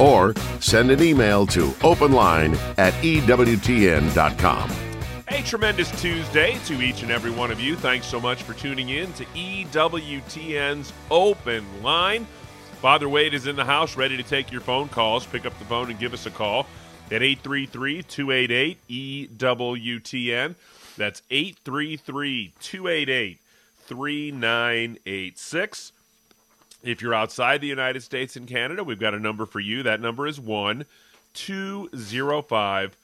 or send an email to openline at EWTN.com. A tremendous Tuesday to each and every one of you. Thanks so much for tuning in to EWTN's Open Line. Father Wade is in the house ready to take your phone calls. Pick up the phone and give us a call at 833 288 EWTN. That's 833 288 3986. If you're outside the United States and Canada, we've got a number for you. That number is 1 205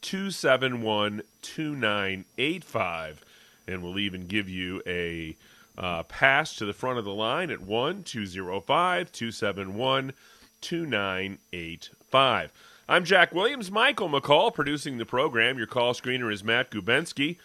271 2985. And we'll even give you a uh, pass to the front of the line at 1 205 271 2985. I'm Jack Williams. Michael McCall producing the program. Your call screener is Matt Gubensky.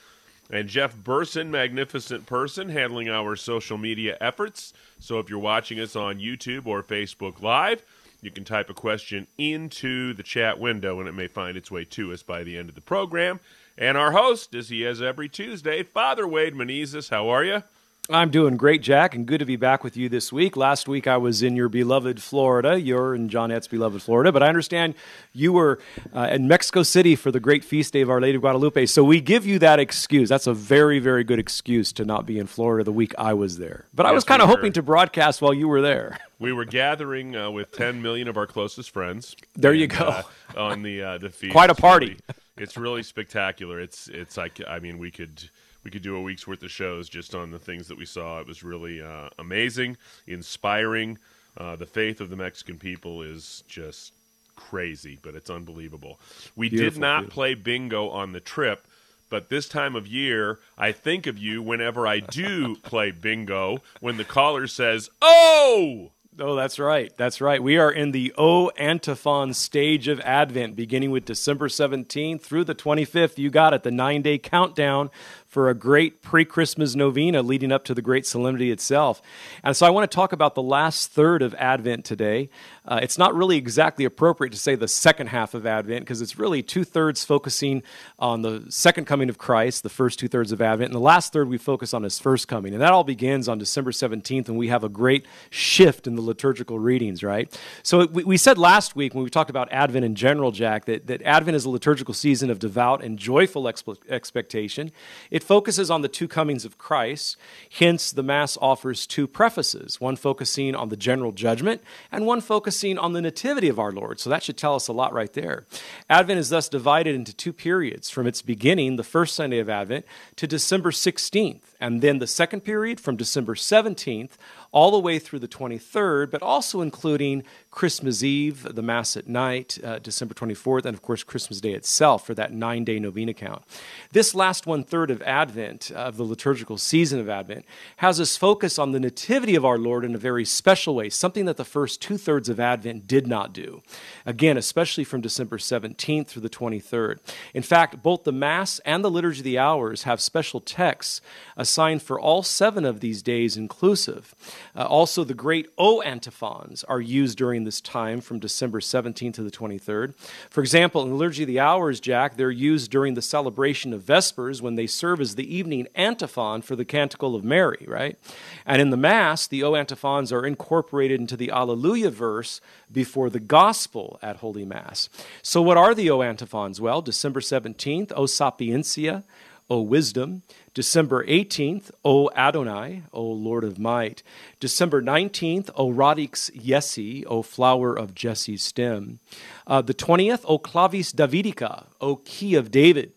And Jeff Burson, magnificent person, handling our social media efforts. So if you're watching us on YouTube or Facebook Live, you can type a question into the chat window and it may find its way to us by the end of the program. And our host, as he is every Tuesday, Father Wade Menezes. How are you? I'm doing great, Jack, and good to be back with you this week. Last week I was in your beloved Florida. You're in Johnette's beloved Florida, but I understand you were uh, in Mexico City for the great feast day of Our Lady of Guadalupe. So we give you that excuse. That's a very, very good excuse to not be in Florida the week I was there. But yes, I was kind of we hoping to broadcast while you were there. We were gathering uh, with 10 million of our closest friends. There and, you go. Uh, on the uh, the feast. Quite a party. It's really, it's really spectacular. It's it's like I mean we could we could do a week's worth of shows just on the things that we saw. It was really uh, amazing, inspiring. Uh, the faith of the Mexican people is just crazy, but it's unbelievable. We beautiful, did not beautiful. play bingo on the trip, but this time of year, I think of you whenever I do play bingo when the caller says, Oh! Oh, that's right. That's right. We are in the O antiphon stage of Advent, beginning with December 17th through the 25th. You got it, the nine day countdown for a great pre Christmas novena leading up to the great solemnity itself. And so I want to talk about the last third of Advent today. Uh, it's not really exactly appropriate to say the second half of Advent because it's really two thirds focusing on the second coming of Christ, the first two thirds of Advent, and the last third we focus on his first coming. And that all begins on December 17th, and we have a great shift in the liturgical readings, right? So we, we said last week when we talked about Advent in general, Jack, that, that Advent is a liturgical season of devout and joyful expe- expectation. It focuses on the two comings of Christ, hence, the Mass offers two prefaces one focusing on the general judgment, and one focusing on the nativity of our Lord. So that should tell us a lot right there. Advent is thus divided into two periods from its beginning, the first Sunday of Advent, to December 16th, and then the second period from December 17th all the way through the 23rd, but also including Christmas Eve, the Mass at night, uh, December 24th, and of course Christmas Day itself for that nine day novena count. This last one third of Advent, of the liturgical season of Advent, has us focus on the Nativity of our Lord in a very special way, something that the first two thirds of Advent did not do. Again, especially from December 17th through the 23rd. In fact, both the Mass and the Liturgy of the Hours have special texts assigned for all seven of these days inclusive. Uh, also, the great O antiphons are used during this time from December 17th to the 23rd. For example, in the Liturgy of the Hours, Jack, they're used during the celebration of Vespers when they serve as the evening antiphon for the Canticle of Mary, right? And in the Mass, the O antiphons are incorporated into the Alleluia verse before the Gospel at Holy Mass. So, what are the O antiphons? Well, December 17th, O Sapientia, O Wisdom. December 18th, O Adonai, O Lord of Might. December 19th, O Radix Jesse, O Flower of Jesse's Stem. Uh, the 20th, O Clavis Davidica, O Key of David.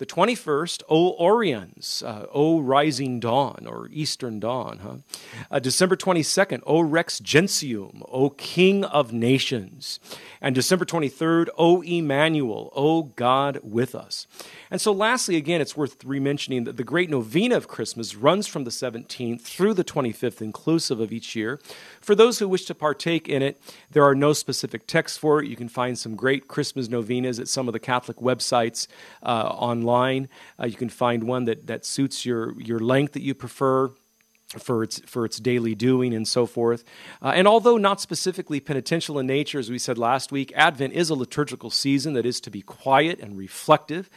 The 21st, O Oriens, uh, O Rising Dawn, or Eastern Dawn. Huh? Uh, December 22nd, O Rex Gentium, O King of Nations. And December 23rd, O Emmanuel, O God with us. And so, lastly, again, it's worth rementioning that the great novena of Christmas runs from the 17th through the 25th, inclusive of each year, for those who wish to partake in it, there are no specific texts for it. You can find some great Christmas novenas at some of the Catholic websites uh, online. Uh, you can find one that, that suits your, your length that you prefer for its for its daily doing and so forth. Uh, and although not specifically penitential in nature, as we said last week, Advent is a liturgical season that is to be quiet and reflective.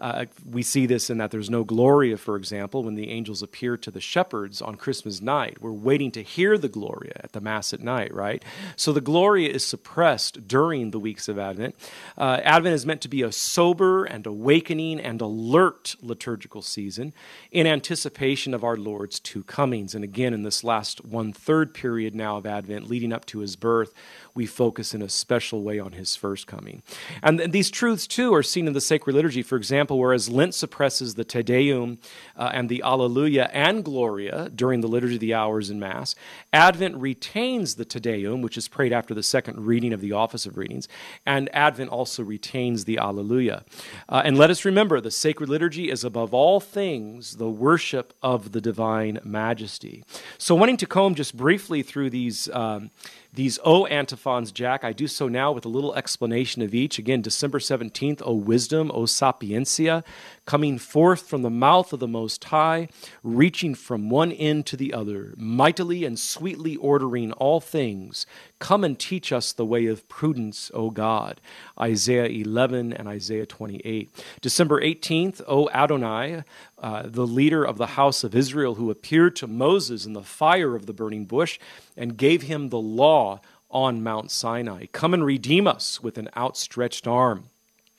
Uh, we see this in that there's no Gloria, for example, when the angels appear to the shepherds on Christmas night. We're waiting to hear the Gloria at the Mass at night, right? So the Gloria is suppressed during the weeks of Advent. Uh, Advent is meant to be a sober and awakening and alert liturgical season in anticipation of our Lord's two comings. And again, in this last one third period now of Advent, leading up to his birth, we focus in a special way on his first coming. And th- these truths, too, are seen in the sacred liturgy. For example, whereas Lent suppresses the Te Deum uh, and the Alleluia and Gloria during the Liturgy of the Hours in Mass, Advent retains the Te Deum, which is prayed after the second reading of the Office of Readings, and Advent also retains the Alleluia. Uh, and let us remember the sacred liturgy is above all things the worship of the divine majesty. So, wanting to comb just briefly through these. Um, these O antiphons, Jack, I do so now with a little explanation of each. Again, December 17th, O wisdom, O sapientia, coming forth from the mouth of the Most High, reaching from one end to the other, mightily and sweetly ordering all things. Come and teach us the way of prudence, O God. Isaiah 11 and Isaiah 28. December 18th, O Adonai, uh, the leader of the house of Israel, who appeared to Moses in the fire of the burning bush and gave him the law on Mount Sinai. Come and redeem us with an outstretched arm.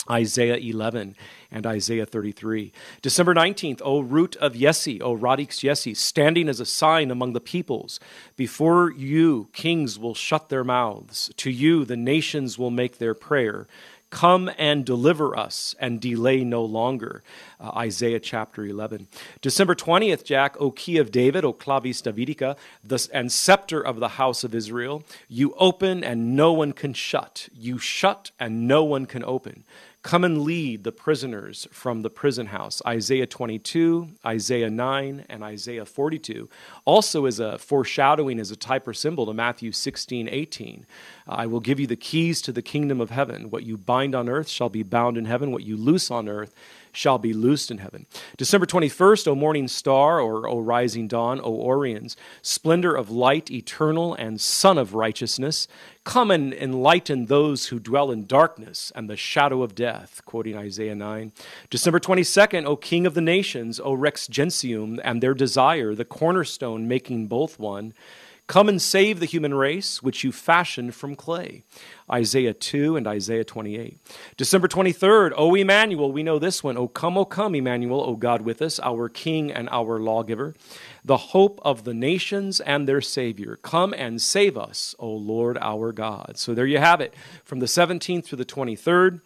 Isaiah 11 and Isaiah 33. December 19th, O root of Yesse, O radix Yesse, standing as a sign among the peoples. Before you, kings will shut their mouths. To you, the nations will make their prayer. Come and deliver us and delay no longer. Uh, Isaiah chapter 11. December 20th, Jack, O key of David, O clavis Davidica, the, and scepter of the house of Israel. You open and no one can shut. You shut and no one can open. Come and lead the prisoners from the prison house. Isaiah 22, Isaiah 9, and Isaiah 42. Also, is a foreshadowing, as a type or symbol to Matthew 16, 18. I will give you the keys to the kingdom of heaven. What you bind on earth shall be bound in heaven. What you loose on earth shall be loosed in heaven. December 21st, O morning star, or O rising dawn, O Oriens, splendor of light eternal and sun of righteousness, come and enlighten those who dwell in darkness and the shadow of death, quoting Isaiah 9. December 22nd, O King of the nations, O Rex Gentium, and their desire, the cornerstone making both one. Come and save the human race, which you fashioned from clay. Isaiah 2 and Isaiah 28. December 23rd, O Emmanuel, we know this one. O come, O come, Emmanuel, O God with us, our King and our lawgiver, the hope of the nations and their Savior. Come and save us, O Lord our God. So there you have it, from the 17th to the 23rd.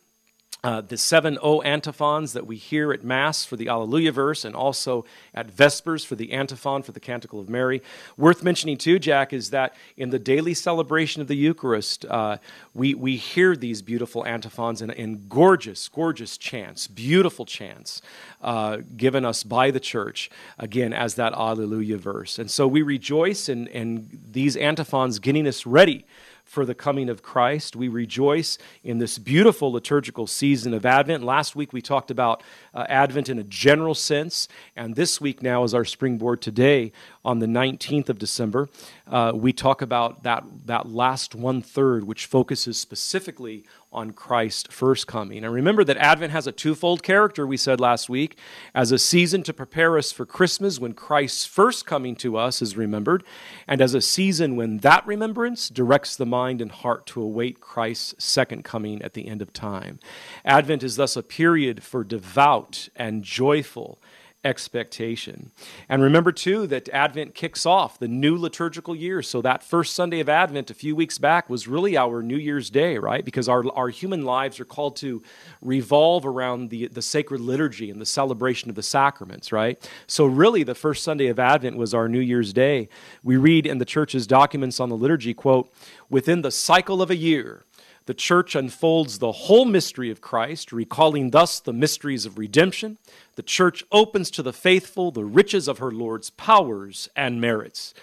Uh, the seven O antiphons that we hear at Mass for the Alleluia verse and also at Vespers for the antiphon for the Canticle of Mary. Worth mentioning, too, Jack, is that in the daily celebration of the Eucharist, uh, we, we hear these beautiful antiphons in, in gorgeous, gorgeous chants, beautiful chants uh, given us by the church, again, as that Alleluia verse. And so we rejoice in, in these antiphons getting us ready for the coming of Christ. We rejoice in this beautiful liturgical season of Advent. Last week we talked about uh, Advent in a general sense, and this week now is our springboard today on the 19th of December. Uh, we talk about that, that last one third, which focuses specifically on Christ's first coming. And remember that Advent has a twofold character, we said last week, as a season to prepare us for Christmas when Christ's first coming to us is remembered, and as a season when that remembrance directs the mind and heart to await Christ's second coming at the end of time. Advent is thus a period for devout and joyful expectation. And remember, too, that Advent kicks off the new liturgical year. So, that first Sunday of Advent a few weeks back was really our New Year's Day, right? Because our, our human lives are called to revolve around the, the sacred liturgy and the celebration of the sacraments, right? So, really, the first Sunday of Advent was our New Year's Day. We read in the church's documents on the liturgy, quote, within the cycle of a year, the church unfolds the whole mystery of Christ, recalling thus the mysteries of redemption. The church opens to the faithful the riches of her Lord's powers and merits.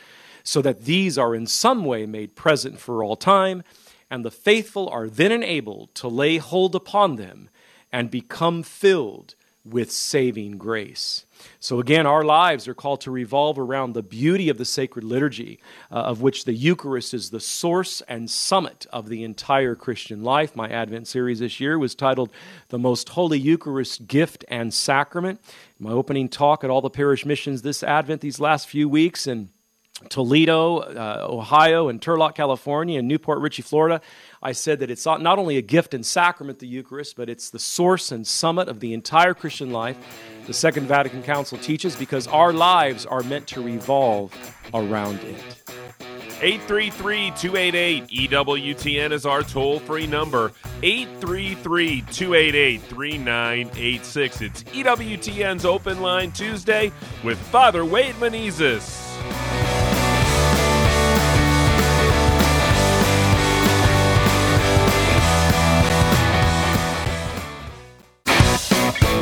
so that these are in some way made present for all time, and the faithful are then enabled to lay hold upon them and become filled with saving grace. So, again, our lives are called to revolve around the beauty of the sacred liturgy, uh, of which the Eucharist is the source and summit of the entire Christian life. My Advent series this year was titled The Most Holy Eucharist Gift and Sacrament. My opening talk at all the parish missions this Advent, these last few weeks, and Toledo, uh, Ohio, and Turlock, California, and New Port Richey, Florida. I said that it's not only a gift and sacrament, the Eucharist, but it's the source and summit of the entire Christian life. The Second Vatican Council teaches because our lives are meant to revolve around it. 833 288 EWTN is our toll free number. 833 288 3986. It's EWTN's Open Line Tuesday with Father Wade Menezes.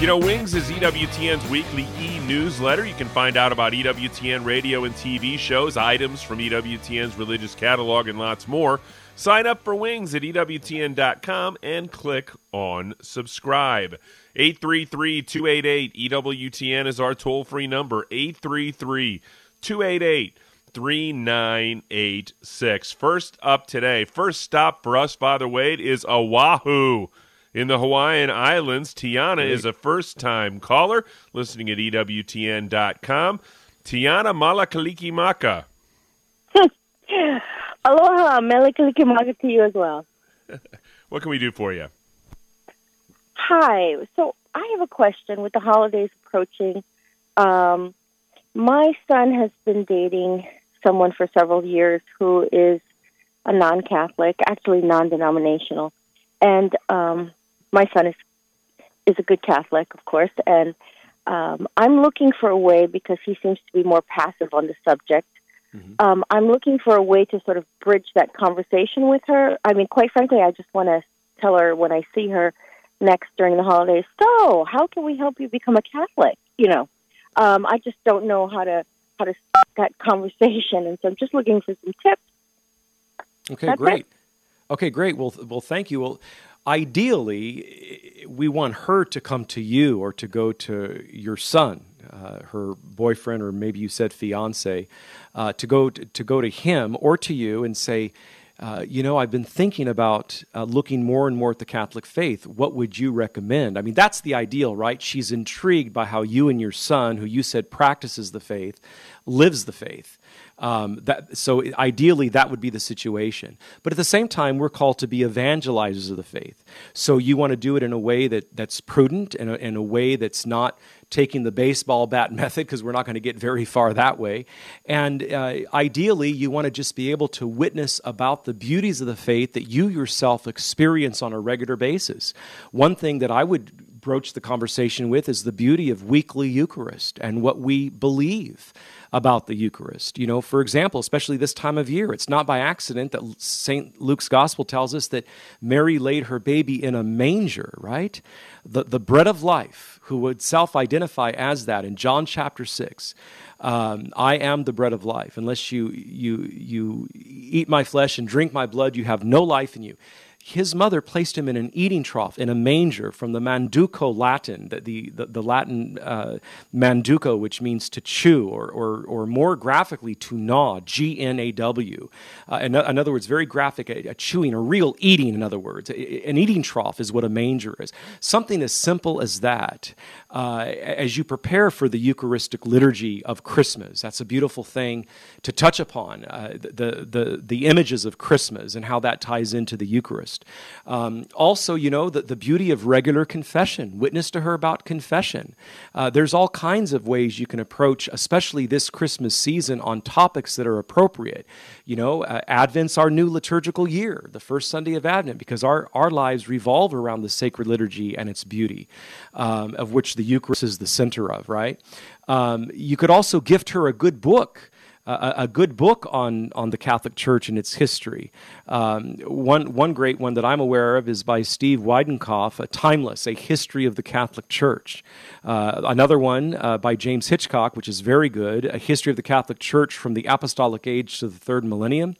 You know, Wings is EWTN's weekly e newsletter. You can find out about EWTN radio and TV shows, items from EWTN's religious catalog, and lots more. Sign up for Wings at EWTN.com and click on subscribe. 833 288 EWTN is our toll free number. 833 288 3986. First up today, first stop for us, Father Wade, is Oahu in the Hawaiian Islands. Tiana is a first time caller listening at EWTN.com. Tiana Mele Kalikimaka. Aloha, Mele Kalikimaka to you as well. what can we do for you? Hi. So I have a question with the holidays approaching. Um, my son has been dating someone for several years who is a non Catholic, actually non denominational. And um, my son is is a good Catholic, of course, and um, I'm looking for a way because he seems to be more passive on the subject. Mm-hmm. Um, I'm looking for a way to sort of bridge that conversation with her. I mean, quite frankly, I just want to tell her when I see her next during the holidays. So, how can we help you become a Catholic? You know, um, I just don't know how to how to start that conversation, and so I'm just looking for some tips. Okay, That's great. It. Okay, great. Well, well, thank you. Well, ideally, we want her to come to you or to go to your son, uh, her boyfriend, or maybe you said fiance, uh, to go to, to, go to him or to you and say, uh, you know, I've been thinking about uh, looking more and more at the Catholic faith. What would you recommend? I mean, that's the ideal, right? She's intrigued by how you and your son, who you said practices the faith, lives the faith. Um, that, so ideally, that would be the situation. But at the same time, we're called to be evangelizers of the faith. So you want to do it in a way that, that's prudent and in a way that's not taking the baseball bat method because we're not going to get very far that way. And uh, ideally, you want to just be able to witness about the beauties of the faith that you yourself experience on a regular basis. One thing that I would broach the conversation with is the beauty of weekly Eucharist and what we believe about the Eucharist. You know, for example, especially this time of year, it's not by accident that St. Luke's gospel tells us that Mary laid her baby in a manger, right? The, the bread of life, who would self identify as that in John chapter 6. Um, I am the bread of life. Unless you, you, you eat my flesh and drink my blood, you have no life in you his mother placed him in an eating trough in a manger from the Manduco Latin, the, the, the, Latin uh, Manduco, which means to chew, or, or, or more graphically, to gnaw, G N A W. Uh, in, in, other words, very graphic, a, a, chewing, a real eating, in other words. A, an eating trough is what a manger is. Something as simple as that uh, as you prepare for the Eucharistic liturgy of Christmas. That's a beautiful thing to touch upon uh, the, the, the images of Christmas and how that ties into the Eucharist. Um, also, you know, the, the beauty of regular confession. Witness to her about confession. Uh, there's all kinds of ways you can approach, especially this Christmas season, on topics that are appropriate. You know, uh, Advent's our new liturgical year, the first Sunday of Advent, because our, our lives revolve around the sacred liturgy and its beauty, um, of which the Eucharist is the center of, right? Um, you could also gift her a good book a, good book on, on the Catholic Church and its history. Um, one, one great one that I'm aware of is by Steve Weidenkopf, a Timeless, A History of the Catholic Church. Uh, another one uh, by James Hitchcock, which is very good, A History of the Catholic Church from the Apostolic Age to the Third Millennium.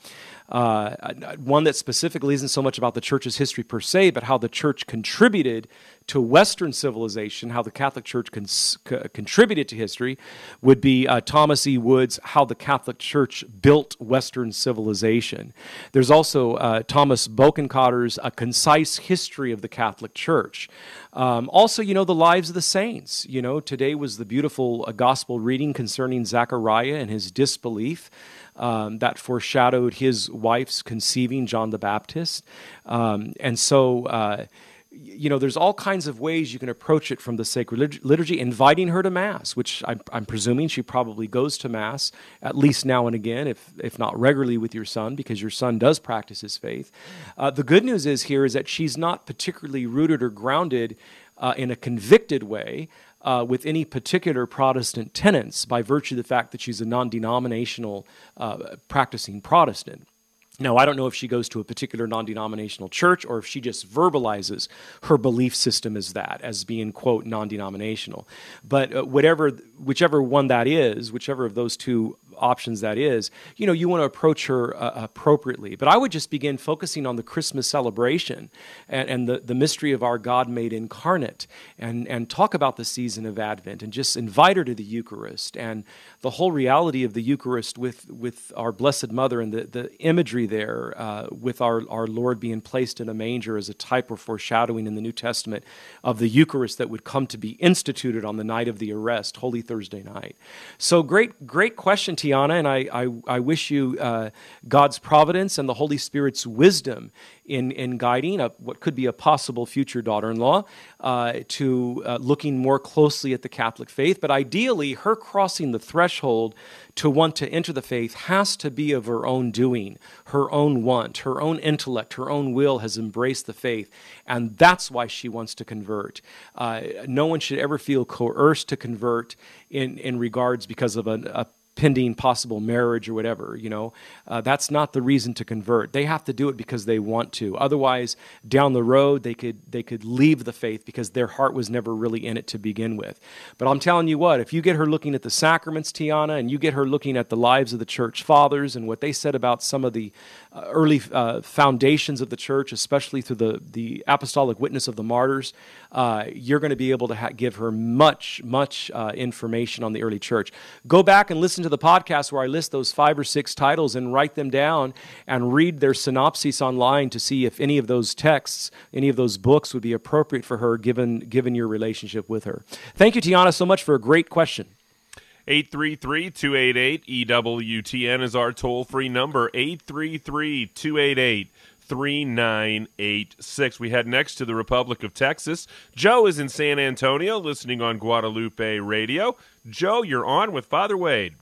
Uh, one that specifically isn't so much about the church's history per se, but how the church contributed to Western civilization, how the Catholic Church cons- contributed to history, would be uh, Thomas E. Woods' How the Catholic Church Built Western Civilization. There's also uh, Thomas Bokenkotter's A Concise History of the Catholic Church. Um, also, you know, the lives of the saints. You know, today was the beautiful uh, gospel reading concerning Zechariah and his disbelief. Um, that foreshadowed his wife's conceiving John the Baptist. Um, and so, uh, you know, there's all kinds of ways you can approach it from the sacred liturgy, inviting her to Mass, which I'm, I'm, presuming she probably goes to Mass at least now and again, if, if not regularly with your son, because your son does practice his faith. Uh, the good news is here is that she's not particularly rooted or grounded uh, in a convicted way. Uh, with any particular Protestant tenets by virtue of the fact that she's a non denominational uh, practicing Protestant. Now, I don't know if she goes to a particular non denominational church or if she just verbalizes her belief system as that, as being, quote, non denominational. But uh, whatever, whichever one that is, whichever of those two options that is, you know, you want to approach her uh, appropriately. But I would just begin focusing on the Christmas celebration and, and the, the mystery of our God made incarnate and, and talk about the season of Advent and just invite her to the Eucharist and the whole reality of the Eucharist with, with our Blessed Mother and the, the imagery there uh, with our, our Lord being placed in a manger as a type or foreshadowing in the New Testament of the Eucharist that would come to be instituted on the night of the arrest, Holy Thursday night. So great, great question, And I, I, I wish you uh, God's providence and the Holy Spirit's wisdom in, in guiding a, what could be a possible future daughter in law uh, to uh, looking more closely at the Catholic faith. But ideally, her crossing the threshold to want to enter the faith has to be of her own doing, her own want, her own intellect, her own will has embraced the faith. And that's why she wants to convert. Uh, no one should ever feel coerced to convert in, in regards because of a, a pending possible marriage or whatever you know uh, that's not the reason to convert. They have to do it because they want to. Otherwise down the road they could they could leave the faith because their heart was never really in it to begin with. But i'm telling you what if you get her looking at the sacraments tiana and you get her looking at the lives of the church fathers and what they said about some of the uh, early uh, foundations of the church especially through the the apostolic witness of the martyrs uh, you're going to be able to ha- give her much much uh, information on the early church. Go back and listen to to the podcast where I list those five or six titles and write them down and read their synopses online to see if any of those texts, any of those books would be appropriate for her given, given your relationship with her. Thank you, Tiana, so much for a great question. 833 288 EWTN is our toll free number. 833 288 3986. We head next to the Republic of Texas. Joe is in San Antonio listening on Guadalupe Radio. Joe, you're on with Father Wade.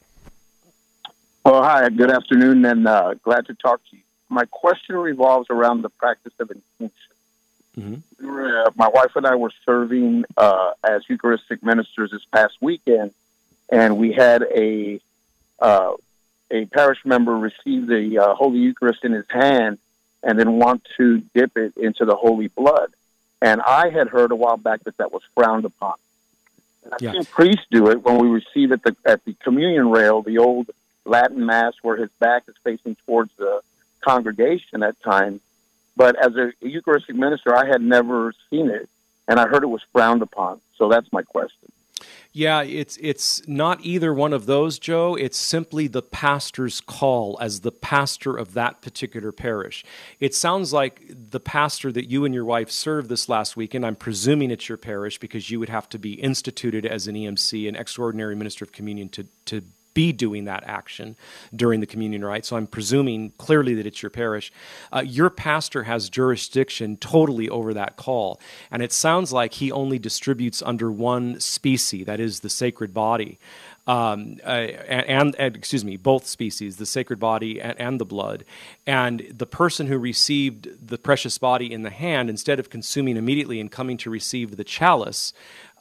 Well, hi, good afternoon, and uh, glad to talk to you. My question revolves around the practice of intinction. Mm-hmm. uh, my wife and I were serving uh, as Eucharistic ministers this past weekend, and we had a uh, a parish member receive the uh, Holy Eucharist in his hand and then want to dip it into the holy blood. And I had heard a while back that that was frowned upon. And I've yeah. seen priests do it when we receive at the at the communion rail, the old Latin Mass where his back is facing towards the congregation at times. But as a Eucharistic minister, I had never seen it, and I heard it was frowned upon. So that's my question. Yeah, it's it's not either one of those, Joe. It's simply the pastor's call as the pastor of that particular parish. It sounds like the pastor that you and your wife served this last weekend. I'm presuming it's your parish because you would have to be instituted as an EMC, an extraordinary minister of communion, to to be doing that action during the communion rite. So I'm presuming clearly that it's your parish. Uh, your pastor has jurisdiction totally over that call. And it sounds like he only distributes under one specie, that is the sacred body. Um, uh, and, and, excuse me, both species, the sacred body and, and, the blood. And the person who received the precious body in the hand, instead of consuming immediately and coming to receive the chalice,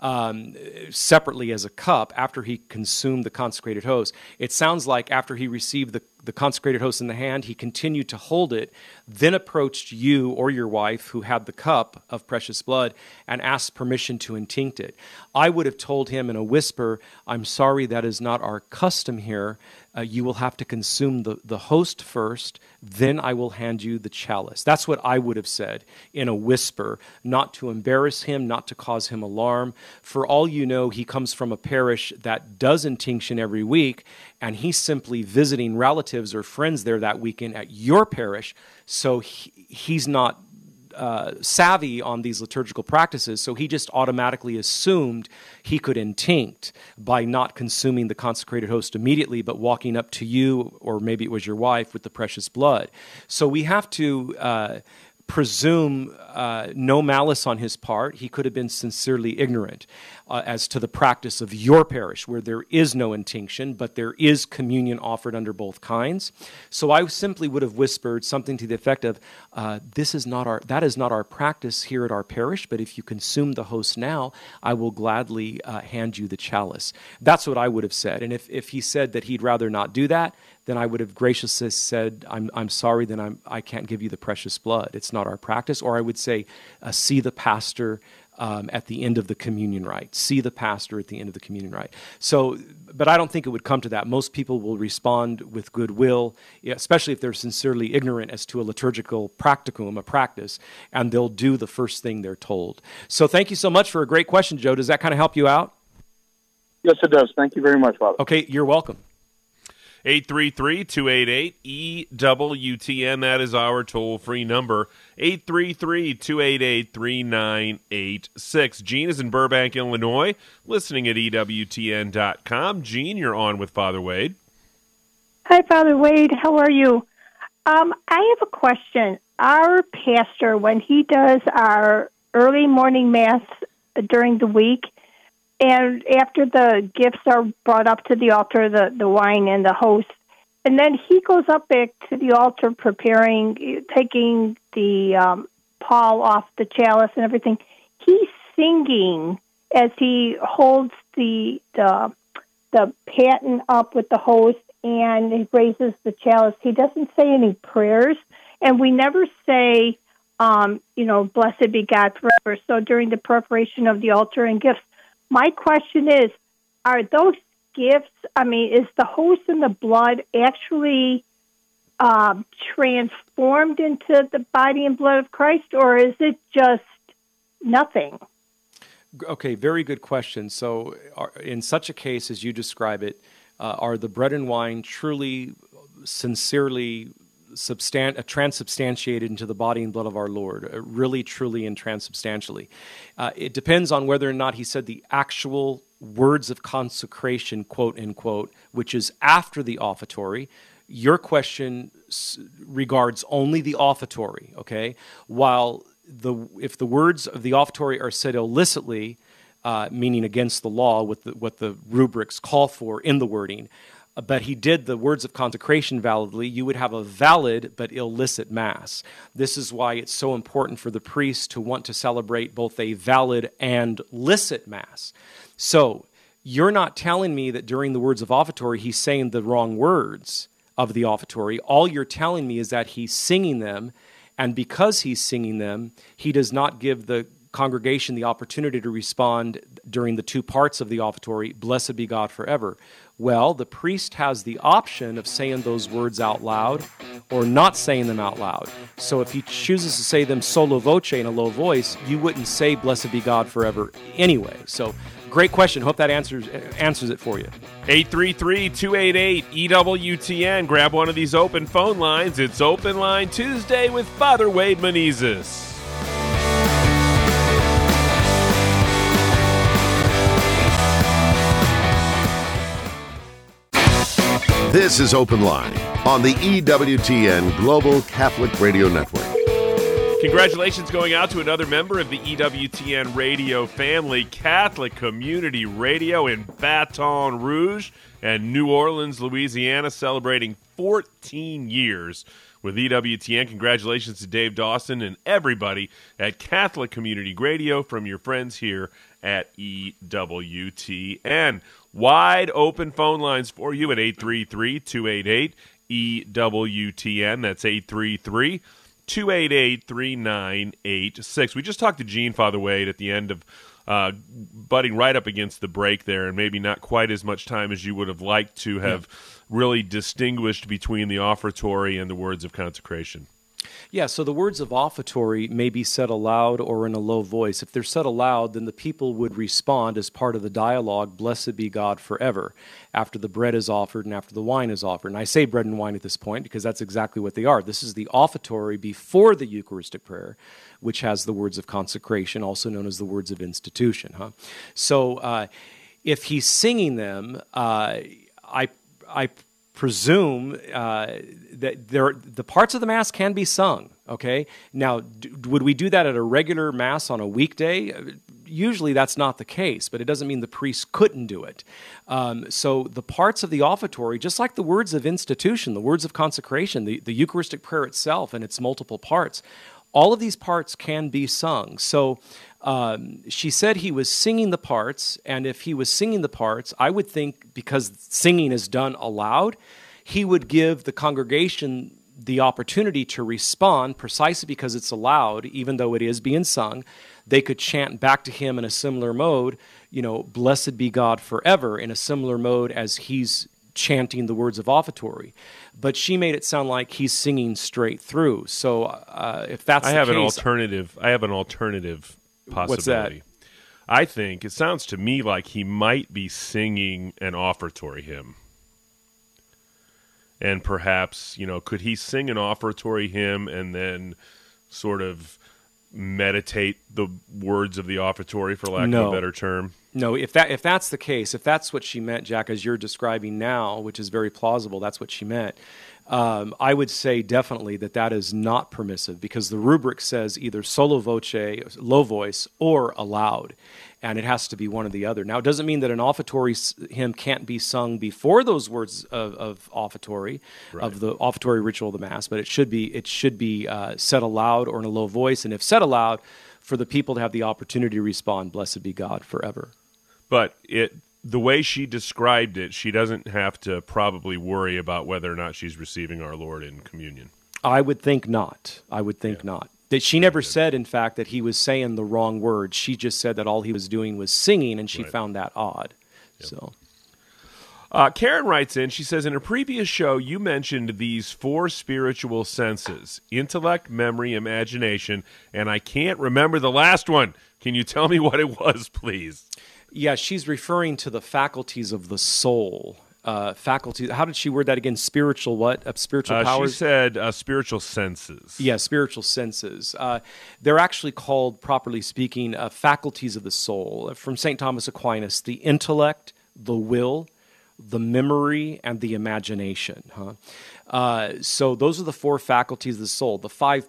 um, separately as a cup after he consumed the consecrated host. It sounds like after he received the, the consecrated host in the hand, he continued to hold it, then approached you or your wife who had the cup of precious blood and asked permission to intinct it. I would have told him in a whisper, I'm sorry, that is not our custom here uh, you will have to consume the, the host first, then I will hand you the chalice. That's what I would have said in a whisper, not to embarrass him, not to cause him alarm. For all you know, he comes from a parish that does intinction every week, and he's simply visiting relatives or friends there that weekend at your parish. So he, he's not uh, savvy on these liturgical practices, so he just automatically assumed he could intinct by not consuming the consecrated host immediately, but walking up to you, or maybe it was your wife, with the precious blood. So we have to. Uh, presume uh, no malice on his part. He could have been sincerely ignorant uh, as to the practice of your parish, where there is no intinction, but there is communion offered under both kinds. So I simply would have whispered something to the effect of, uh, "This is not our that is not our practice here at our parish. But if you consume the host now, I will gladly uh, hand you the chalice." That's what I would have said. And if if he said that he'd rather not do that, then I would have graciously said, I'm, I'm sorry, then I'm, I can't give you the precious blood. It's not our practice. Or I would say, uh, see the pastor um, at the end of the communion rite. See the pastor at the end of the communion rite. So, but I don't think it would come to that. Most people will respond with goodwill, especially if they're sincerely ignorant as to a liturgical practicum, a practice, and they'll do the first thing they're told. So, thank you so much for a great question, Joe. Does that kind of help you out? Yes, it does. Thank you very much, Father. Okay, you're welcome. 833-288-EWTN. That is our toll-free number. 833-288-3986. Gene is in Burbank, Illinois, listening at EWTN.com. Gene, you're on with Father Wade. Hi, Father Wade. How are you? Um, I have a question. Our pastor, when he does our early morning mass during the week, and after the gifts are brought up to the altar, the, the wine and the host, and then he goes up back to the altar preparing, taking the um, pall off the chalice and everything. He's singing as he holds the the the paten up with the host and he raises the chalice. He doesn't say any prayers, and we never say, um, you know, "Blessed be God forever." So during the preparation of the altar and gifts, my question is are those gifts, I mean, is the host and the blood actually um, transformed into the body and blood of Christ, or is it just nothing? Okay, very good question. So, are, in such a case as you describe it, uh, are the bread and wine truly, sincerely substan- uh, transubstantiated into the body and blood of our Lord, uh, really, truly, and transubstantially. Uh, it depends on whether or not he said the actual words of consecration, quote unquote, which is after the offertory. Your question regards only the offertory, okay? While the if the words of the offertory are said illicitly, uh, meaning against the law, with the, what the rubrics call for in the wording, but he did the words of consecration validly, you would have a valid but illicit Mass. This is why it's so important for the priest to want to celebrate both a valid and licit Mass. So, you're not telling me that during the words of offertory he's saying the wrong words of the offertory. All you're telling me is that he's singing them, and because he's singing them, he does not give the congregation the opportunity to respond during the two parts of the offertory, Blessed be God forever. Well, the priest has the option of saying those words out loud or not saying them out loud. So if he chooses to say them sotto voce in a low voice, you wouldn't say Blessed be God forever anyway. So great question. Hope that answers answers it for you. 833-288-EWTN. Grab one of these open phone lines. It's Open Line Tuesday with Father Wade Menezes. This is Open Line on the EWTN Global Catholic Radio Network. Congratulations going out to another member of the EWTN radio family, Catholic Community Radio in Baton Rouge and New Orleans, Louisiana, celebrating 14 years with EWTN. Congratulations to Dave Dawson and everybody at Catholic Community Radio from your friends here at EWTN. Wide open phone lines for you at 833 288 EWTN. That's 833 288 3986. We just talked to Gene Father Wade at the end of uh, butting right up against the break there, and maybe not quite as much time as you would have liked to have really distinguished between the offertory and the words of consecration. Yeah, so the words of offertory may be said aloud or in a low voice. If they're said aloud, then the people would respond as part of the dialogue, Blessed be God forever, after the bread is offered and after the wine is offered. And I say bread and wine at this point because that's exactly what they are. This is the offertory before the Eucharistic prayer, which has the words of consecration, also known as the words of institution. Huh? So uh, if he's singing them, uh, I, I presume uh, that there, the parts of the mass can be sung. Okay, now d- would we do that at a regular mass on a weekday? Usually that's not the case, but it doesn't mean the priest couldn't do it. Um, so the parts of the offertory, just like the words of institution, the words of consecration, the, the Eucharistic prayer itself and its multiple parts, all of these parts can be sung. So um, she said he was singing the parts, and if he was singing the parts, I would think because singing is done aloud, he would give the congregation the opportunity to respond precisely because it's allowed, even though it is being sung. They could chant back to him in a similar mode, you know, blessed be God forever, in a similar mode as he's chanting the words of offertory. But she made it sound like he's singing straight through. So uh, if that's I have case, an alternative. I have an alternative possibility. What's that? I think it sounds to me like he might be singing an offertory hymn and perhaps you know could he sing an offertory hymn and then sort of meditate the words of the offertory for lack No. of a better term No, if that if that's the case, if that's what she meant, Jack, as you're describing now, which is very plausible, that's what she meant. Um, I would say definitely that that is not permissive because the rubric says either sotto voce, low voice, or aloud, and it has to be one or the other. Now, it doesn't mean that an offertory hymn can't be sung before those words of, of offertory, of the offertory ritual of the mass, but it should be it should be uh, said aloud or in a low voice, and if said aloud, for the people to have the opportunity to respond, "Blessed be God forever." but it the way she described it she doesn't have to probably worry about whether or not she's receiving our lord in communion I would think not. I would think not. That she never said, in fact, that he was saying the wrong words. She just said that all he was doing was singing, and she Right. found that odd. So Uh, Karen writes in, she says, In a previous show, you mentioned these four spiritual senses intellect, memory, imagination, and I can't remember the last one. Can you tell me what it was, please? Yeah, she's referring to the faculties of the soul. Uh, faculty. How did she word that again? Spiritual what? Uh, spiritual Uh, she powers. said uh, spiritual senses. Yeah, spiritual senses. Uh, they're actually called, properly speaking, uh, faculties of the soul. From St. Thomas Aquinas, the intellect, the will, the memory, and the imagination. Huh? Uh, so those are the four faculties of the soul. The five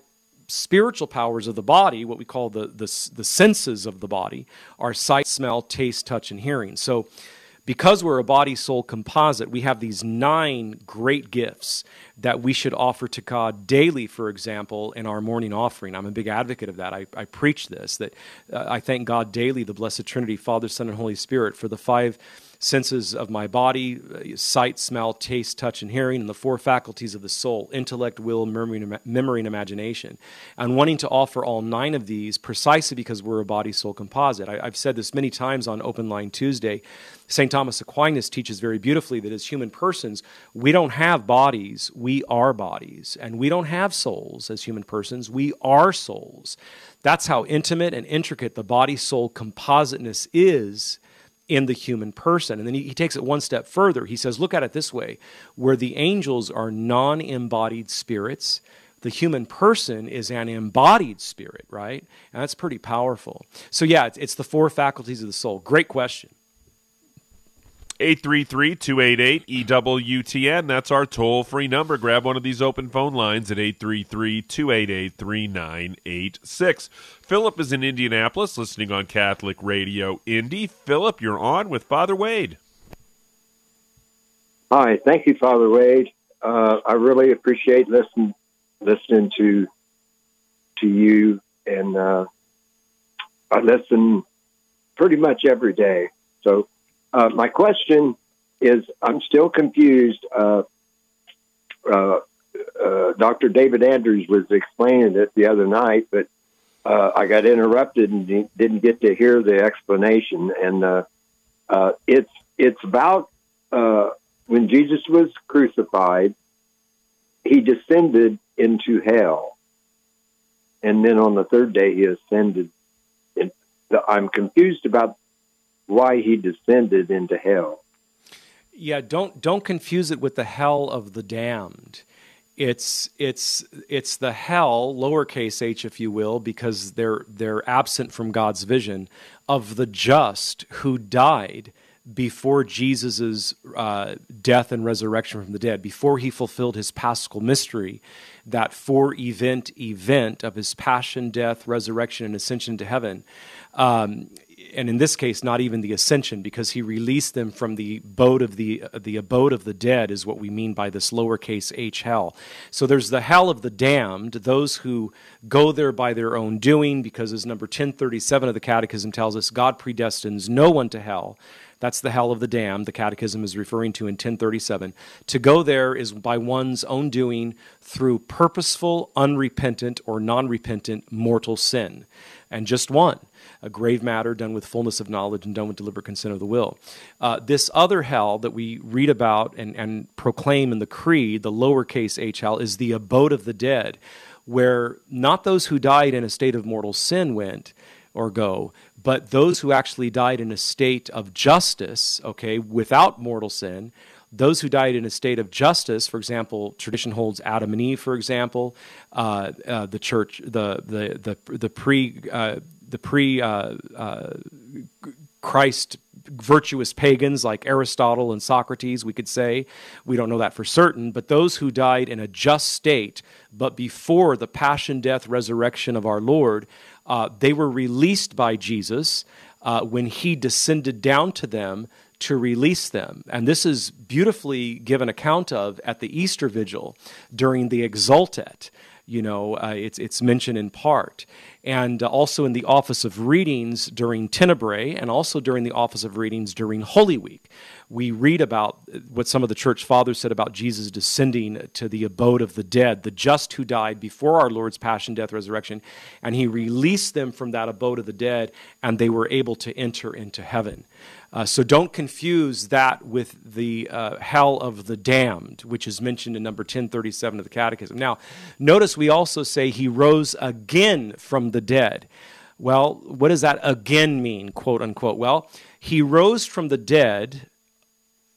spiritual powers of the body, what we call the, the, the senses of the body, are sight, smell, taste, touch, and hearing. So because we're a body soul composite, we have these nine great gifts that we should offer to God daily, for example, in our morning offering. I'm a big advocate of that. I, I preach this, that uh, I thank God daily, the Blessed Trinity, Father, Son, and Holy Spirit, for the five senses of my body uh, sight, smell, taste, touch, and hearing, and the four faculties of the soul intellect, will, memory, and memory, and imagination. And wanting to offer all nine of these precisely because we're a body soul composite. I, I've said this many times on Open Line Tuesday. St. Thomas Aquinas teaches very beautifully that as human persons, we don't have bodies, we are bodies. And we don't have souls as human persons, we are souls. That's how intimate and intricate the body soul compositeness is in the human person. And then he, he, takes it one step further. He says, look at it this way where the angels are non embodied spirits, the human person is an embodied spirit, right? And that's pretty powerful. So, yeah, it's, it's the four faculties of the soul. Great question. 833 288 EWTN. That's our toll free number. Grab one of these open phone lines at 833 288 3986. Philip is in Indianapolis listening on Catholic Radio Indy. Philip, you're on with Father Wade. Hi. Thank you, Father Wade. Uh, I really appreciate listening listening to to you, and uh, I listen pretty much every day. So uh, my question is, I'm still confused. Uh, uh, uh, Dr. David Andrews was explaining it the other night, but uh, I got interrupted and didn't get to hear the explanation. And it's it's about when Jesus was crucified, he descended into hell, and then on the third day he ascended. I'm confused about why he descended into hell. Yeah, don't don't confuse it with the hell of the damned. It's it's it's the hell, lowercase h, if you will, because they're they're absent from God's vision of the just who died before Jesus' uh, death and resurrection from the dead, before he fulfilled his paschal mystery, that four event event of his passion, death, resurrection, and ascension to heaven. Um, and in this case, not even the ascension, because he released them from the abode of the uh, the abode of the dead, is what we mean by this lowercase h hell. So there's the hell of the damned, those who go there by their own doing, because as number 1037 of the Catechism tells us, God predestines no one to hell. That's the hell of the damned, the Catechism is referring to in 1037. To go there is by one's own doing through purposeful, unrepentant, or non repentant mortal sin. And just one a grave matter done with fullness of knowledge and done with deliberate consent of the will. Uh, this other hell that we read about and, and proclaim in the creed, the lowercase h hell, is the abode of the dead, where not those who died in a state of mortal sin went or go, but those who actually died in a state of justice, okay, without mortal sin, those who died in a state of justice, for example, tradition holds Adam and Eve, for example, uh, uh, the church, the the the the pre uh, the pre uh, uh, Christ virtuous pagans like Aristotle and Socrates, we could say. We don't know that for certain, but those who died in a just state, but before the passion, death, resurrection of our Lord, uh, they were released by Jesus uh, when he descended down to them to release them. And this is beautifully given account of at the Easter Vigil during the Exultet. You know, uh, it's, it's mentioned in part and uh, also in the Office of Readings during Tenebrae, and also during the Office of Readings during Holy Week. We read about what some of the church fathers said about Jesus descending to the abode of the dead, the just who died before our Lord's passion, death, resurrection, and he released them from that abode of the dead, and they were able to enter into heaven. Uh, so don't confuse that with the uh, hell of the damned, which is mentioned in number 1037 of the Catechism. Now, notice we also say he rose again from the dead. Well, what does that again mean, quote unquote? Well, he rose from the dead,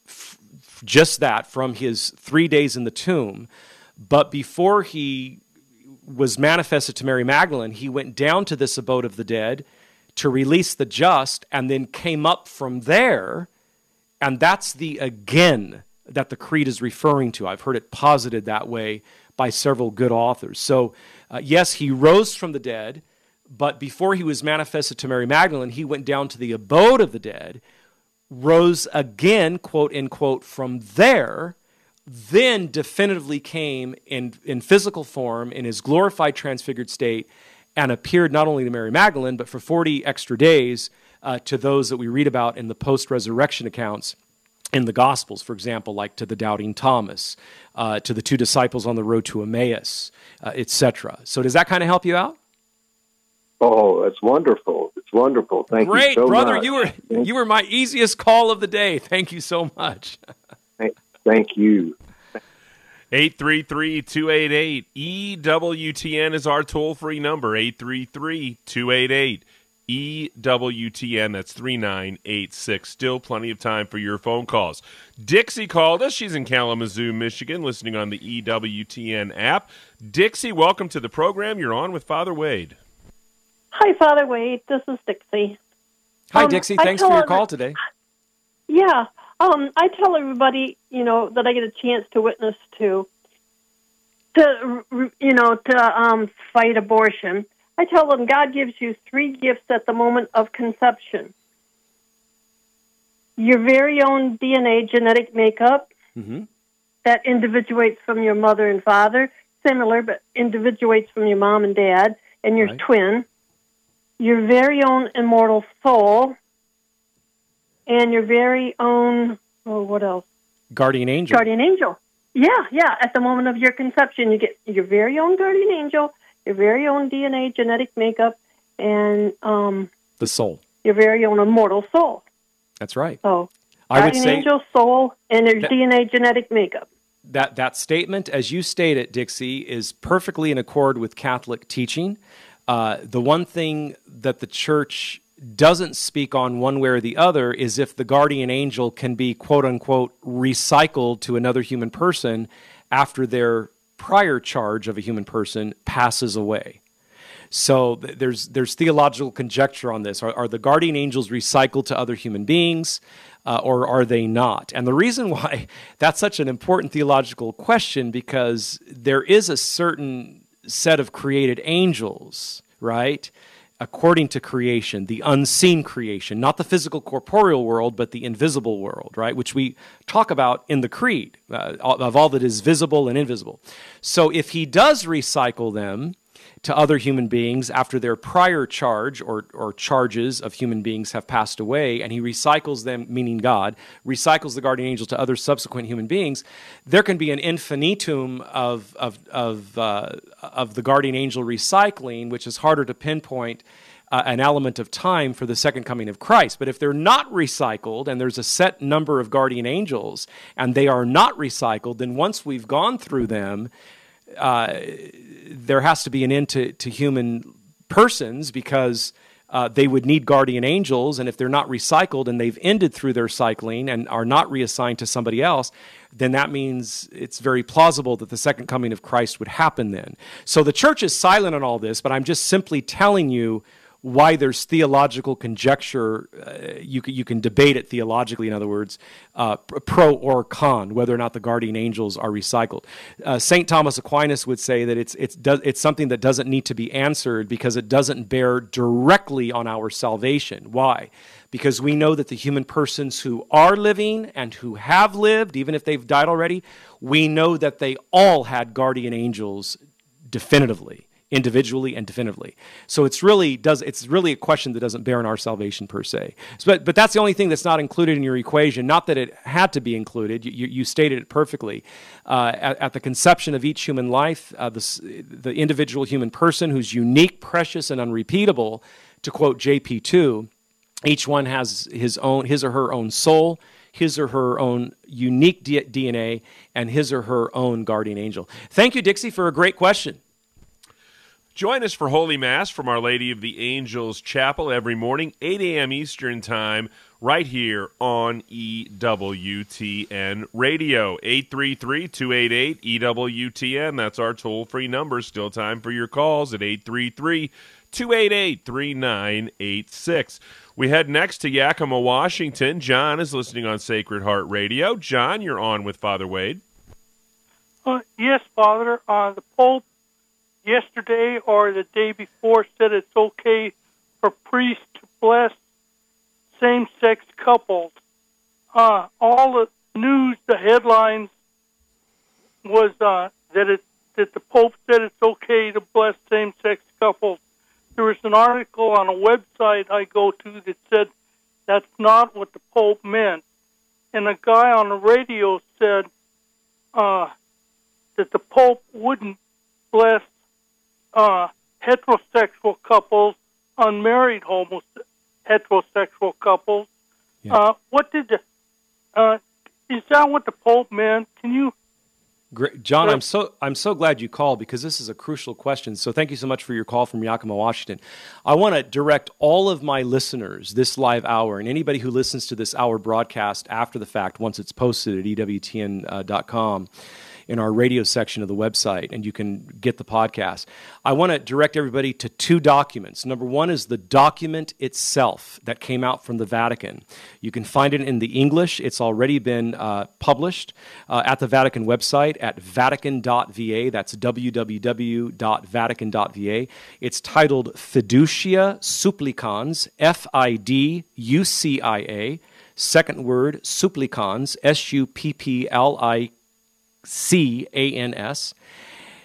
f- just that, from his three days in the tomb. But before he was manifested to Mary Magdalene, he went down to this abode of the dead to release the just and then came up from there. And that's the again that the creed is referring to. I've heard it posited that way by several good authors. So, uh, yes, he rose from the dead, but before he was manifested to Mary Magdalene, he went down to the abode of the dead, rose again, quote unquote, from there, then definitively came in, in physical form in his glorified transfigured state and appeared not only to Mary Magdalene, but for 40 extra days uh, to those that we read about in the post resurrection accounts in the Gospels, for example, like to the doubting Thomas, uh, to the two disciples on the road to Emmaus, uh, etc. So, does that kind of help you out? Oh, that's wonderful! It's wonderful. Thank Great, you so brother. much. You were you were my easiest call of the day. Thank you so much. Thank you. 833 288 EWTN is our toll free number. 833 288 EWTN. That's 3986. Still plenty of time for your phone calls. Dixie called us. She's in Kalamazoo, Michigan, listening on the EWTN app. Dixie, welcome to the program. You're on with Father Wade. Hi, Father Wade. This is Dixie. Hi, um, Dixie. Thanks for your call today. Yeah. Um, I tell everybody, you know, that I get a chance to witness to, to you know, to um, fight abortion. I tell them God gives you three gifts at the moment of conception your very own DNA genetic makeup mm-hmm. that individuates from your mother and father, similar, but individuates from your mom and dad, and your right. twin, your very own immortal soul, and your very own, oh, what else? Guardian angel. Guardian angel. Yeah, yeah. At the moment of your conception, you get your very own guardian angel your very own DNA, genetic makeup, and um, the soul. Your very own immortal soul. That's right. So, I would say angel, soul, and your that, DNA, genetic makeup. That that statement, as you state it, Dixie, is perfectly in accord with Catholic teaching. Uh, the one thing that the church doesn't speak on one way or the other is if the guardian angel can be quote unquote recycled to another human person after their prior charge of a human person passes away. So there's there's theological conjecture on this. Are, are the guardian angels recycled to other human beings, uh, or are they not? And the reason why that's such an important theological question because there is a certain set of created angels, right? According to creation, the unseen creation, not the physical corporeal world, but the invisible world, right? Which we talk about in the creed uh, of all that is visible and invisible. So if he does recycle them, to other human beings after their prior charge or, or charges of human beings have passed away, and he recycles them, meaning God, recycles the guardian angel to other subsequent human beings, there can be an infinitum of, of, of, uh, of the guardian angel recycling, which is harder to pinpoint. Uh, an element of time for the second coming of Christ. But if they're not recycled and there's a set number of guardian angels and they are not recycled, then once we've gone through them, uh, there has to be an end to, to human persons because uh, they would need guardian angels, and if they're not recycled and they've ended through their cycling and are not reassigned to somebody else, then that means it's very plausible that the second coming of Christ would happen then. So the church is silent on all this, but I'm just simply telling you why there's theological conjecture. Uh, you, you can debate it theologically, in other words, uh, pro or con, whether or not the guardian angels are recycled. Uh, St. Thomas Aquinas would say that it's, it's, it's something that doesn't need to be answered because it doesn't bear directly on our salvation. Why? Because we know that the human persons who are living and who have lived, even if they've died already, we know that they all had guardian angels definitively individually and definitively. So it's really does it's really a question that doesn't bear on our salvation per se. So, but but that's the only thing that's not included in your equation. Not that it had to be included. You, you stated it perfectly. Uh, at, at, the conception of each human life, uh, the the individual human person who's unique, precious, and unrepeatable. To quote JP two, each one has his own his or her own soul his or her own unique DNA and his or her own guardian angel. Thank you, Dixie, for a great question. Join us for Holy Mass from Our Lady of the Angels Chapel every morning, 8 a.m. Eastern Time, right here on EWTN Radio. 833 288 EWTN. That's our toll free number. Still time for your calls at 833 288 3986. We head next to Yakima, Washington. John is listening on Sacred Heart Radio. John, you're on with Father Wade. Uh, yes, Father. Uh, the Pope yesterday or the day before said it's okay for priests to bless same sex couples. Uh, all the news, the headlines was uh, that it that the Pope said it's okay to bless same sex couples. There was an article on a website I go to that said that's not what the Pope meant. And a guy on the radio said uh, that the Pope wouldn't bless uh, heterosexual couples, unmarried homo heterosexual couples. Yeah. Uh, what did the, uh, is that what the Pope meant? Can you Great. John, I'm so I'm so glad you called because this is a crucial question. So thank you so much for your call from Yakima, Washington. I want to direct all of my listeners this live hour and anybody who listens to this hour broadcast after the fact once it's posted at ewtn.com. Uh, in our radio section of the website, and you can get the podcast. I want to direct everybody to two documents. Number one is the document itself that came out from the Vatican. You can find it in the English, it's already been uh, published uh, at the Vatican website at vatican.va. That's www.vatican.va. It's titled Fiducia Supplicans, F I D U C I A. Second word, supplicans, S U P P L I C A N S.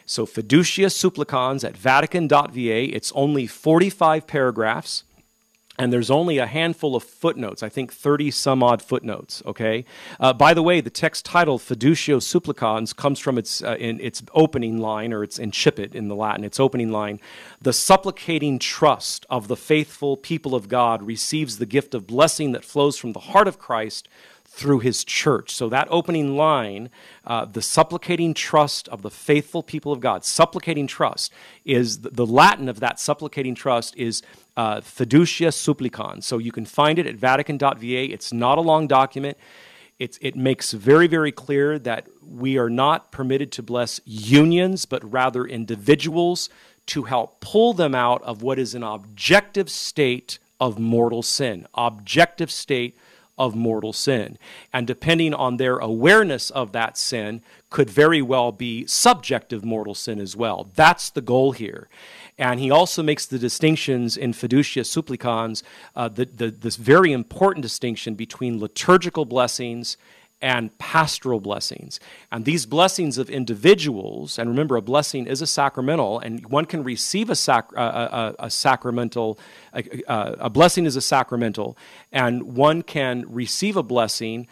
So Fiducia Supplicans at Vatican.va. It's only 45 paragraphs. And there's only a handful of footnotes, I think 30 some odd footnotes, okay? Uh, by the way, the text title, Fiducia Supplicans, comes from its, uh, in, its opening line, or its incipit in the Latin, its opening line. The supplicating trust of the faithful people of God receives the gift of blessing that flows from the heart of Christ through his church. So, that opening line, uh, the supplicating trust of the faithful people of God, supplicating trust is the, Latin of that supplicating trust is uh, fiducia supplicans. So, you can find it at Vatican.va. It's not a long document. It's, it makes very, very clear that we are not permitted to bless unions, but rather individuals to help pull them out of what is an objective state of mortal sin. Objective state of mortal sin. And depending on their awareness of that sin, could very well be subjective mortal sin as well. That's the goal here. And he also makes the distinctions in Fiducia Supplicans, uh, the, the, this very important distinction between liturgical blessings and pastoral blessings. And these blessings of individuals, and remember, a blessing is a sacramental, and one can receive a, sac- a, a, a sacramental, a blessing is a sacramental, and one can receive a blessing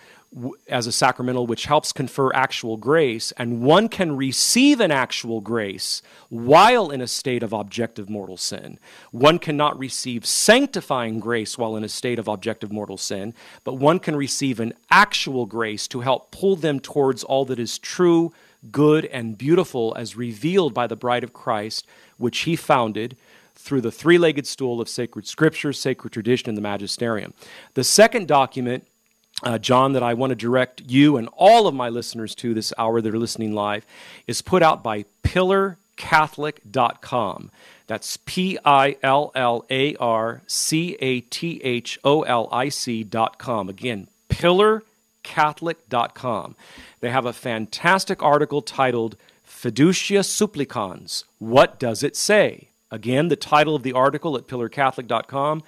as a sacramental which helps confer actual grace, and one can receive an actual grace while in a state of objective mortal sin. One cannot receive sanctifying grace while in a state of objective mortal sin, but one can receive an actual grace to help pull them towards all that is true, good, and beautiful as revealed by the bride of Christ, which he founded through the three legged stool of sacred scripture, sacred tradition, and the magisterium. The second document uh, John, that I want to direct you and all of my listeners to this hour that are listening live, is put out by pillarcatholic.com. That's P I L L A R C A T H O L I C.com. Again, pillarcatholic.com. They have a fantastic article titled Fiducia Supplicans What Does It Say? Again, the title of the article at pillarcatholic.com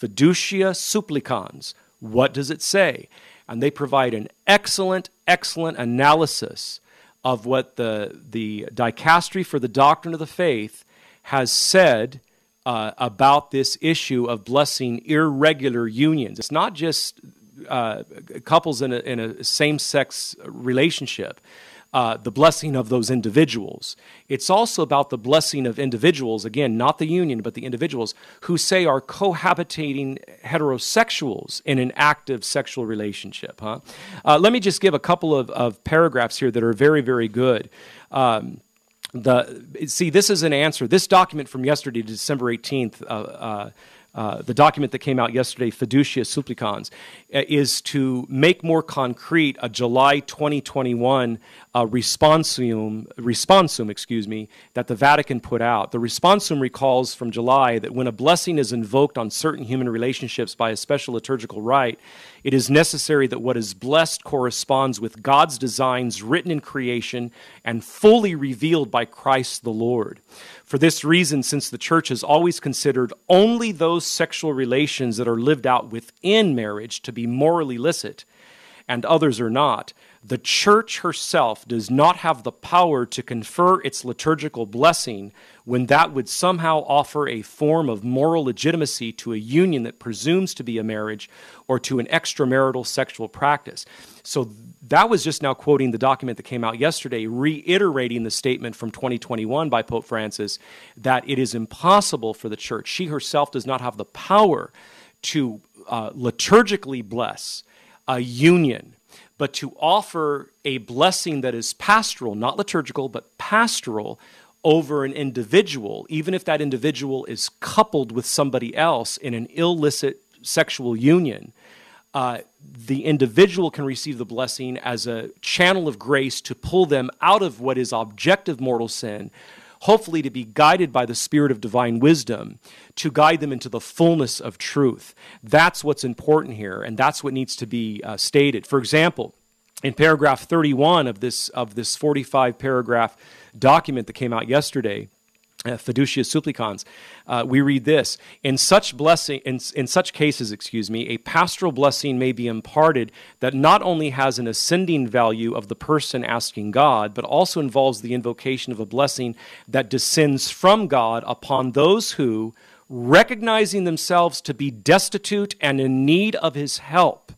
Fiducia Supplicans what does it say? And they provide an excellent, excellent analysis of what the, the dicastery for the doctrine of the faith has said uh, about this issue of blessing irregular unions. It's not just uh, couples in a, in a same sex relationship uh, the blessing of those individuals. It's also about the blessing of individuals, again, not the union, but the individuals who say are cohabitating heterosexuals in an active sexual relationship. Huh? Uh, let me just give a couple of, of paragraphs here that are very, very good. Um, the see this is an answer this document from yesterday december 18th uh, uh, the document that came out yesterday, Fiducia Supplicans, uh, is to make more concrete a July 2021 uh, responsum, responsum, excuse me, that the Vatican put out. The responsum recalls from July that when a blessing is invoked on certain human relationships by a special liturgical rite, it is necessary that what is blessed corresponds with God's designs written in creation and fully revealed by Christ the Lord. For this reason, since the church has always considered only those sexual relations that are lived out within marriage to be morally licit, and others are not, the church herself does not have the power to confer its liturgical blessing when that would somehow offer a form of moral legitimacy to a union that presumes to be a marriage or to an extramarital sexual practice. So that was just now quoting the document that came out yesterday, reiterating the statement from 2021 by Pope Francis that it is impossible for the church. She herself does not have the power to uh, liturgically bless a union but to offer a blessing that is pastoral, not liturgical, but pastoral over an individual, even if that individual is coupled with somebody else in an illicit sexual union, uh, the individual can receive the blessing as a channel of grace to pull them out of what is objective mortal sin, hopefully to be guided by the spirit of divine wisdom to guide them into the fullness of truth. That's what's important here, and that's what needs to be uh, stated. For example, in paragraph 31 of this of this 45 paragraph document that came out yesterday uh, fiducia supplicans uh, we read this in such blessing in, in such cases excuse me a pastoral blessing may be imparted that not only has an ascending value of the person asking god but also involves the invocation of a blessing that descends from god upon those who recognizing themselves to be destitute and in need of his help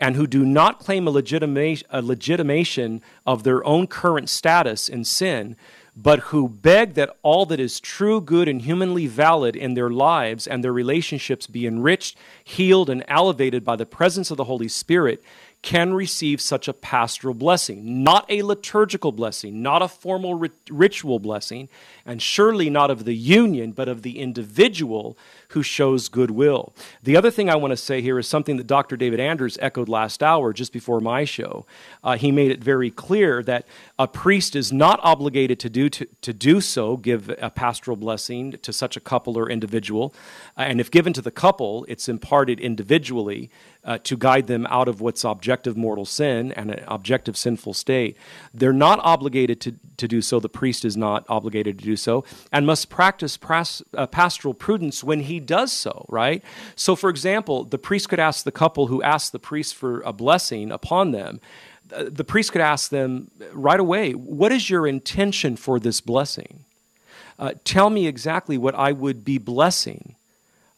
and who do not claim a, legitima- a legitimation of their own current status in sin, but who beg that all that is true, good, and humanly valid in their lives and their relationships be enriched, healed, and elevated by the presence of the Holy Spirit, can receive such a pastoral blessing. Not a liturgical blessing, not a formal rit- ritual blessing, and surely not of the union, but of the individual who shows goodwill. The other thing I want to say here is something that Dr. David Anders echoed last hour, just before my show. Uh, he made it very clear that a priest is not obligated to do, to, to do so, give a pastoral blessing to such a couple or individual. Uh, and if given to the couple, it's imparted individually uh, to guide them out of what's objective mortal sin and an objective sinful state. They're not obligated to, to do so. The priest is not obligated to do so and must practice pras, uh, pastoral prudence when he does so, right? So, for example, the priest could ask the couple who asked the priest for a blessing upon them, uh, the priest could ask them right away, What is your intention for this blessing? Uh, tell me exactly what I would be blessing.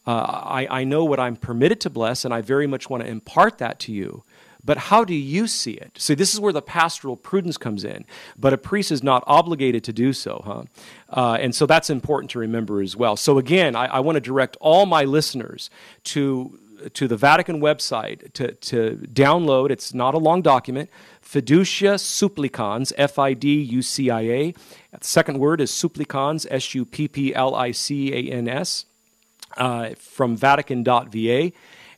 Uh, I, I know what I'm permitted to bless, and I very much want to impart that to you. But how do you see it? See, this is where the pastoral prudence comes in. But a priest is not obligated to do so, huh? Uh, and so that's important to remember as well. So again, I, I want to direct all my listeners to to the Vatican website to, to download. It's not a long document. Fiducia Supplicans, F I D U C I A. The second word is supplicans, S U P P L I C A N S, uh, from Vatican.va.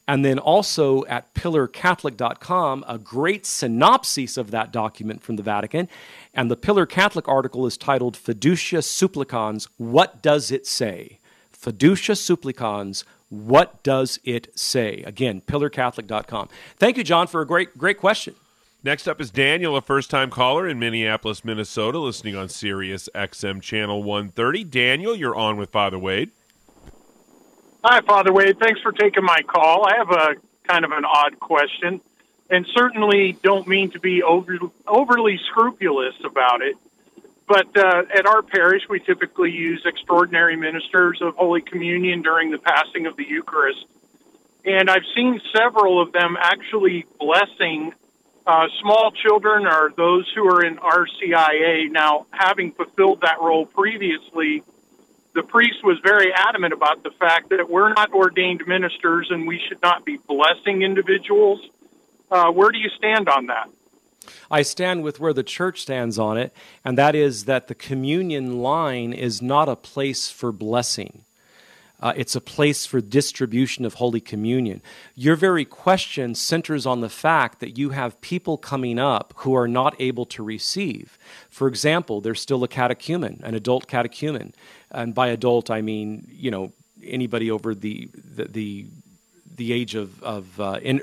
And then also at pillarcatholic.com, a great synopsis of that document from the Vatican. And the Pillar Catholic article is titled Fiducia Supplicans What Does It Say? Fiducia Supplicans What Does It Say? Again, pillarcatholic.com. Thank you, John, for a great, great question. Next up is Daniel, a first time caller in Minneapolis, Minnesota, listening on Sirius XM Channel 130. Daniel, you're on with Father Wade. Hi, Father Wade. Thanks for taking my call. I have a kind of an odd question, and certainly don't mean to be over, overly scrupulous about it. But uh, at our parish, we typically use extraordinary ministers of Holy Communion during the passing of the Eucharist. And I've seen several of them actually blessing uh, small children or those who are in RCIA. Now, having fulfilled that role previously, the priest was very adamant about the fact that we're not ordained ministers and we should not be blessing individuals. Uh, where do you stand on that? I stand with where the church stands on it, and that is that the communion line is not a place for blessing. Uh, it's a place for distribution of Holy Communion. Your very question centers on the fact that you have people coming up who are not able to receive. For example, there's still a catechumen, an adult catechumen. And by adult, I mean, you know, anybody over the, the, the, the age of, of uh, in,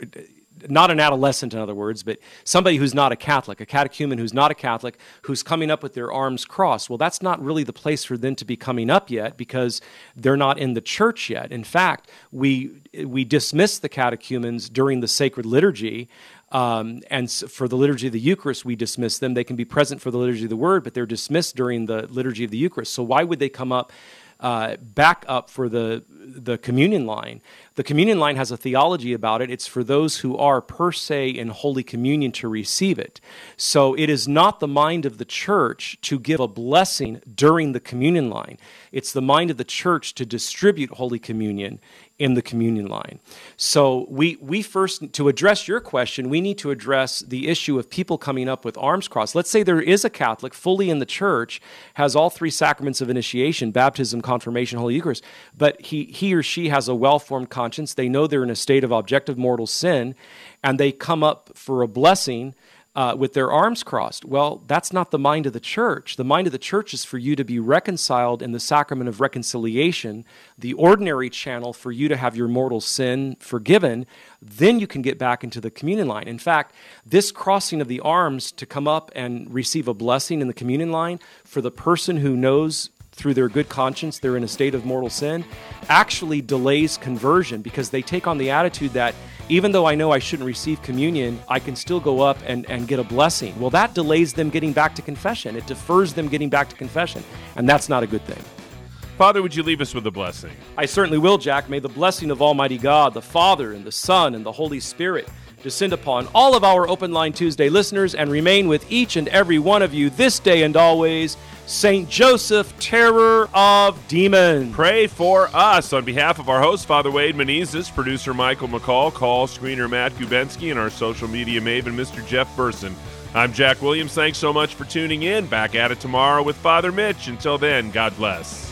not an adolescent, in other words, but somebody who's not a Catholic, a catechumen who's not a Catholic, who's coming up with their arms crossed. Well, that's not really the place for them to be coming up yet because they're not in the church yet. In fact, we we dismiss the catechumens during the sacred liturgy. Um, and for the liturgy of the Eucharist, we dismiss them. They can be present for the liturgy of the Word, but they're dismissed during the liturgy of the Eucharist. So why would they come up uh, back up for the the communion line. The communion line has a theology about it. It's for those who are per se in Holy Communion to receive it. So it is not the mind of the church to give a blessing during the communion line. It's the mind of the church to distribute Holy Communion in the communion line. So we we first to address your question, we need to address the issue of people coming up with arms crossed. Let's say there is a Catholic fully in the church, has all three sacraments of initiation, baptism, confirmation, Holy Eucharist, but he he or she has a well-formed conscience. They know they're in a state of objective mortal sin, and they come up for a blessing uh, with their arms crossed. Well, that's not the mind of the church. The mind of the church is for you to be reconciled in the sacrament of reconciliation, the ordinary channel for you to have your mortal sin forgiven. Then you can get back into the communion line. In fact, this crossing of the arms to come up and receive a blessing in the communion line for the person who knows through their good conscience they're in a state of mortal sin actually delays conversion because they take on the attitude that even though I know I shouldn't receive communion, I can still go up and, and get a blessing. Well, that delays them getting back to confession. It defers them getting back to confession. And that's not a good thing. Father, would you leave us with a blessing? I certainly will, Jack. May the blessing of Almighty God, the Father, and the Son, and the Holy Spirit descend upon all of our Open Line Tuesday listeners and remain with each and every one of you this day and always. St. Joseph, terror of demons. Pray for us. On behalf of our host, Father Wade Menezes, producer Michael McCall, call screener Matt Gubensky, and our social media maven, Mr. Jeff Burson. I'm Jack Williams. Thanks so much for tuning in. Back at it tomorrow with Father Mitch. Until then, God bless.